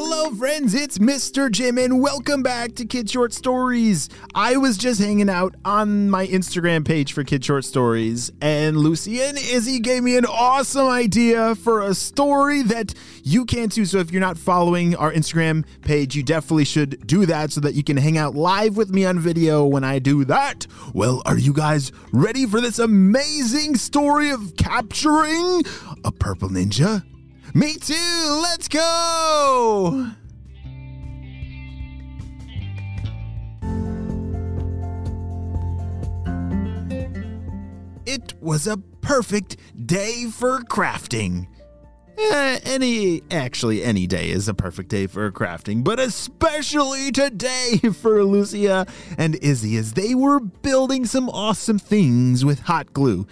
Hello, friends, it's Mr. Jim, and welcome back to Kid Short Stories. I was just hanging out on my Instagram page for Kid Short Stories, and Lucia and Izzy gave me an awesome idea for a story that you can too. So, if you're not following our Instagram page, you definitely should do that so that you can hang out live with me on video when I do that. Well, are you guys ready for this amazing story of capturing a purple ninja? Me too. Let's go. It was a perfect day for crafting. Eh, any, actually, any day is a perfect day for crafting, but especially today for Lucia and Izzy as they were building some awesome things with hot glue.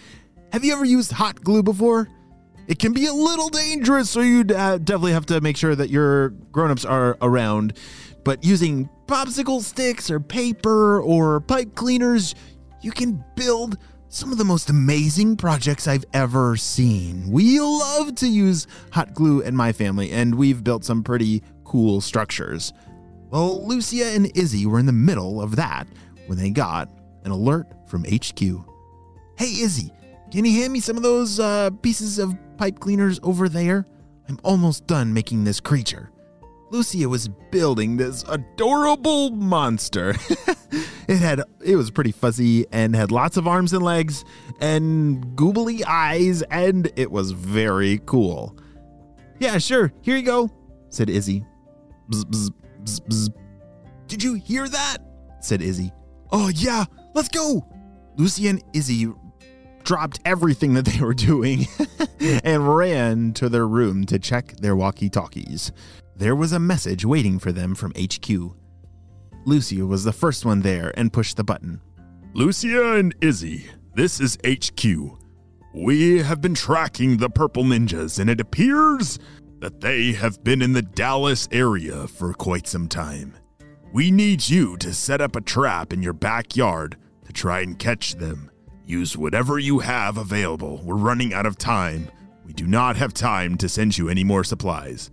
Have you ever used hot glue before? It can be a little dangerous, so you uh, definitely have to make sure that your grown-ups are around. But using popsicle sticks or paper or pipe cleaners, you can build some of the most amazing projects I've ever seen. We love to use hot glue in my family, and we've built some pretty cool structures. Well, Lucia and Izzy were in the middle of that when they got an alert from HQ. Hey, Izzy, can you hand me some of those uh, pieces of pipe cleaners over there? I'm almost done making this creature. Lucia was building this adorable monster. it had it was pretty fuzzy and had lots of arms and legs and googly eyes and it was very cool. Yeah, sure. Here you go, said Izzy. Bzz, bzz, bzz, bzz. Did you hear that? said Izzy. Oh yeah, let's go. Lucia and Izzy dropped everything that they were doing and ran to their room to check their walkie talkies. There was a message waiting for them from HQ. Lucia was the first one there and pushed the button. Lucia and Izzy, this is HQ. We have been tracking the Purple Ninjas, and it appears that they have been in the Dallas area for quite some time. We need you to set up a trap in your backyard to try and catch them. Use whatever you have available. We're running out of time. We do not have time to send you any more supplies.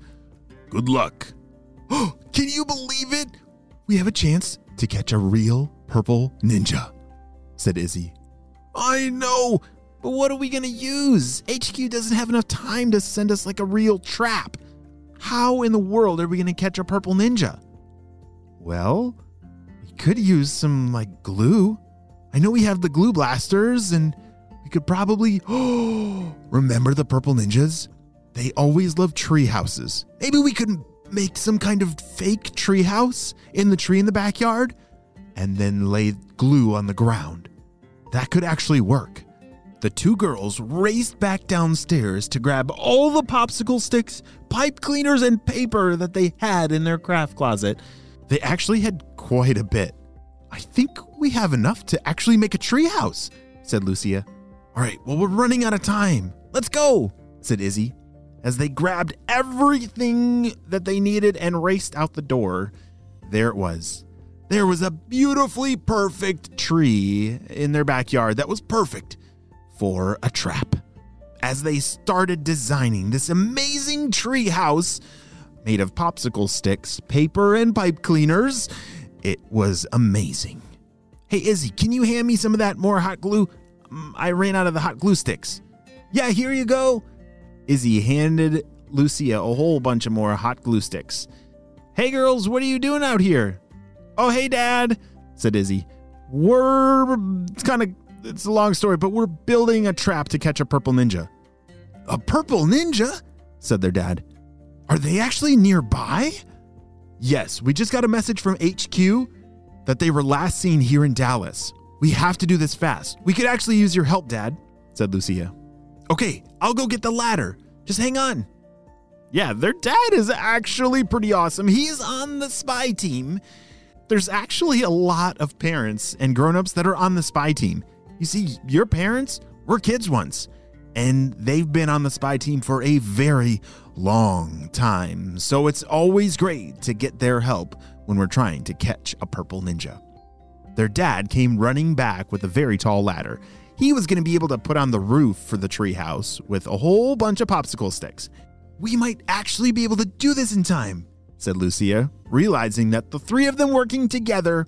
Good luck. Can you believe it? We have a chance to catch a real purple ninja, said Izzy. I know, but what are we going to use? HQ doesn't have enough time to send us like a real trap. How in the world are we going to catch a purple ninja? Well, we could use some like glue. I know we have the glue blasters and we could probably remember the purple ninjas? They always love tree houses. Maybe we could make some kind of fake tree house in the tree in the backyard and then lay glue on the ground. That could actually work. The two girls raced back downstairs to grab all the popsicle sticks, pipe cleaners, and paper that they had in their craft closet. They actually had quite a bit. I think we have enough to actually make a tree house, said Lucia. All right, well, we're running out of time. Let's go, said Izzy as they grabbed everything that they needed and raced out the door. There it was. There was a beautifully perfect tree in their backyard that was perfect for a trap. As they started designing this amazing tree house made of popsicle sticks, paper, and pipe cleaners, it was amazing. Hey, Izzy, can you hand me some of that more hot glue? Mm, I ran out of the hot glue sticks. Yeah, here you go. Izzy handed Lucia a whole bunch of more hot glue sticks. Hey, girls, what are you doing out here? Oh, hey, Dad, said Izzy. We're. It's kind of. It's a long story, but we're building a trap to catch a purple ninja. A purple ninja? said their dad. Are they actually nearby? Yes, we just got a message from HQ that they were last seen here in Dallas. We have to do this fast. We could actually use your help, Dad, said Lucia. Okay, I'll go get the ladder. Just hang on. Yeah, their dad is actually pretty awesome. He's on the spy team. There's actually a lot of parents and grown-ups that are on the spy team. You see, your parents were kids once, and they've been on the spy team for a very long time. So it's always great to get their help when we're trying to catch a purple ninja. Their dad came running back with a very tall ladder. He was going to be able to put on the roof for the treehouse with a whole bunch of popsicle sticks. We might actually be able to do this in time, said Lucia, realizing that the three of them working together,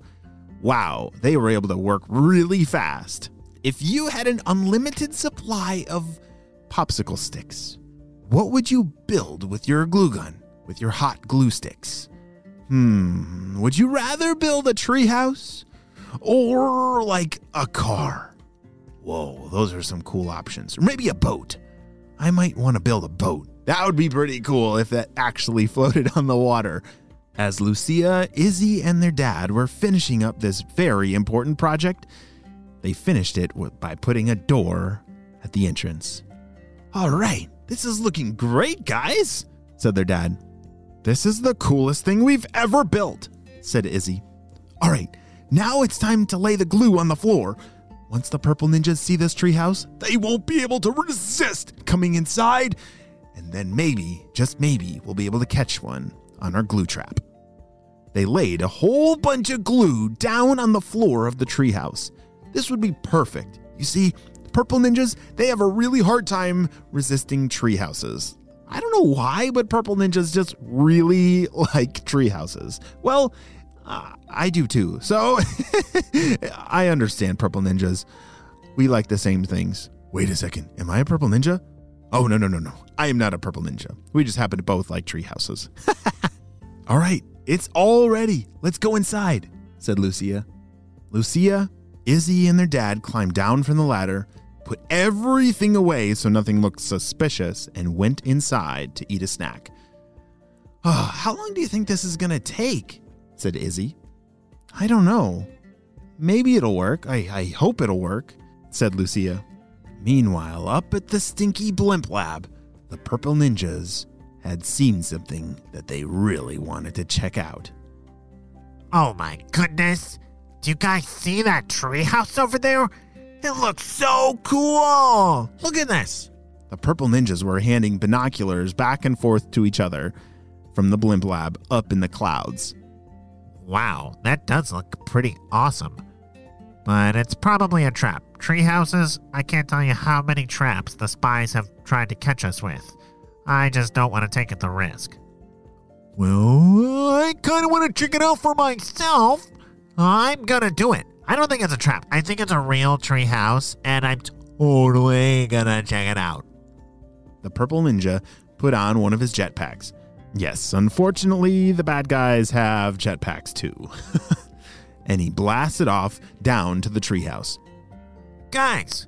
wow, they were able to work really fast. If you had an unlimited supply of popsicle sticks, what would you build with your glue gun, with your hot glue sticks? Hmm, would you rather build a treehouse or like a car? Whoa, those are some cool options. Or maybe a boat. I might want to build a boat. That would be pretty cool if that actually floated on the water. As Lucia, Izzy, and their dad were finishing up this very important project, they finished it by putting a door at the entrance. All right, this is looking great, guys, said their dad. This is the coolest thing we've ever built, said Izzy. All right, now it's time to lay the glue on the floor. Once the purple ninjas see this treehouse, they won't be able to resist coming inside, and then maybe, just maybe, we'll be able to catch one on our glue trap. They laid a whole bunch of glue down on the floor of the treehouse. This would be perfect. You see, purple ninjas, they have a really hard time resisting treehouses. I don't know why, but purple ninjas just really like treehouses. Well, uh, I do too. So I understand purple ninjas. We like the same things. Wait a second. Am I a purple ninja? Oh, no, no, no, no. I am not a purple ninja. We just happen to both like tree houses. all right. It's all ready. Let's go inside, said Lucia. Lucia, Izzy, and their dad climbed down from the ladder, put everything away so nothing looked suspicious, and went inside to eat a snack. Oh, how long do you think this is to take? said Izzy. I don't know. Maybe it'll work. I, I hope it'll work, said Lucia. Meanwhile, up at the stinky blimp lab, the purple ninjas had seen something that they really wanted to check out. Oh my goodness! Do you guys see that treehouse over there? It looks so cool! Look at this! The purple ninjas were handing binoculars back and forth to each other from the blimp lab up in the clouds. Wow, that does look pretty awesome. But it's probably a trap. Tree houses, I can't tell you how many traps the spies have tried to catch us with. I just don't want to take it the risk. Well, I kind of want to check it out for myself. I'm gonna do it. I don't think it's a trap. I think it's a real tree house, and I'm totally gonna check it out. The purple ninja put on one of his jetpacks Yes, unfortunately, the bad guys have jetpacks too. and he blasted off down to the treehouse. Guys,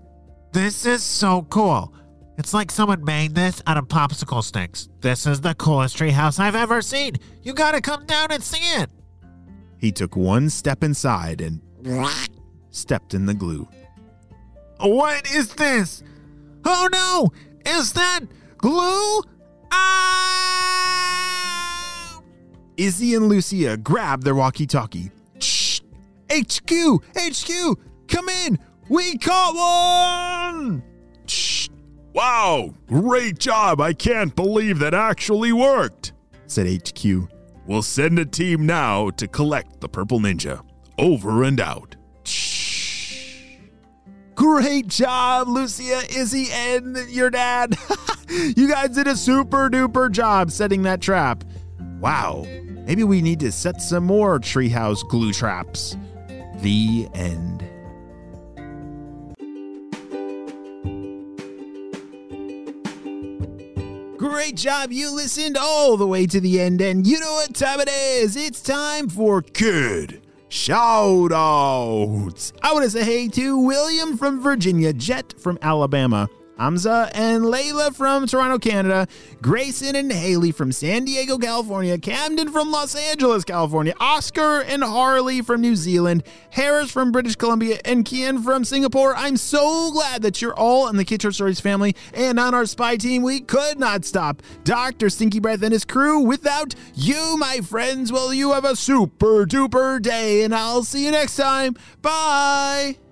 this is so cool. It's like someone made this out of popsicle sticks. This is the coolest treehouse I've ever seen. You gotta come down and see it. He took one step inside and stepped in the glue. What is this? Oh no! Is that glue? Ah! Izzy and Lucia grab their walkie talkie. Shh! HQ! HQ! Come in! We caught one! Shh! Wow! Great job! I can't believe that actually worked! said HQ. We'll send a team now to collect the Purple Ninja. Over and out. Great job, Lucia, Izzy, and your dad. you guys did a super duper job setting that trap. Wow, maybe we need to set some more treehouse glue traps. The end. Great job. You listened all the way to the end, and you know what time it is. It's time for Kid Shout outs! I want to say hey to William from Virginia, Jet from Alabama, Hamza and Layla from Toronto, Canada, Grayson and Haley from San Diego, California, Camden from Los Angeles, California, Oscar and Harley from New Zealand, Harris from British Columbia, and Kian from Singapore. I'm so glad that you're all in the Kid Short Stories family and on our spy team. We could not stop Dr. Stinky Breath and his crew without you, my friends. Well, you have a super duper day, and I'll see you next time. Bye.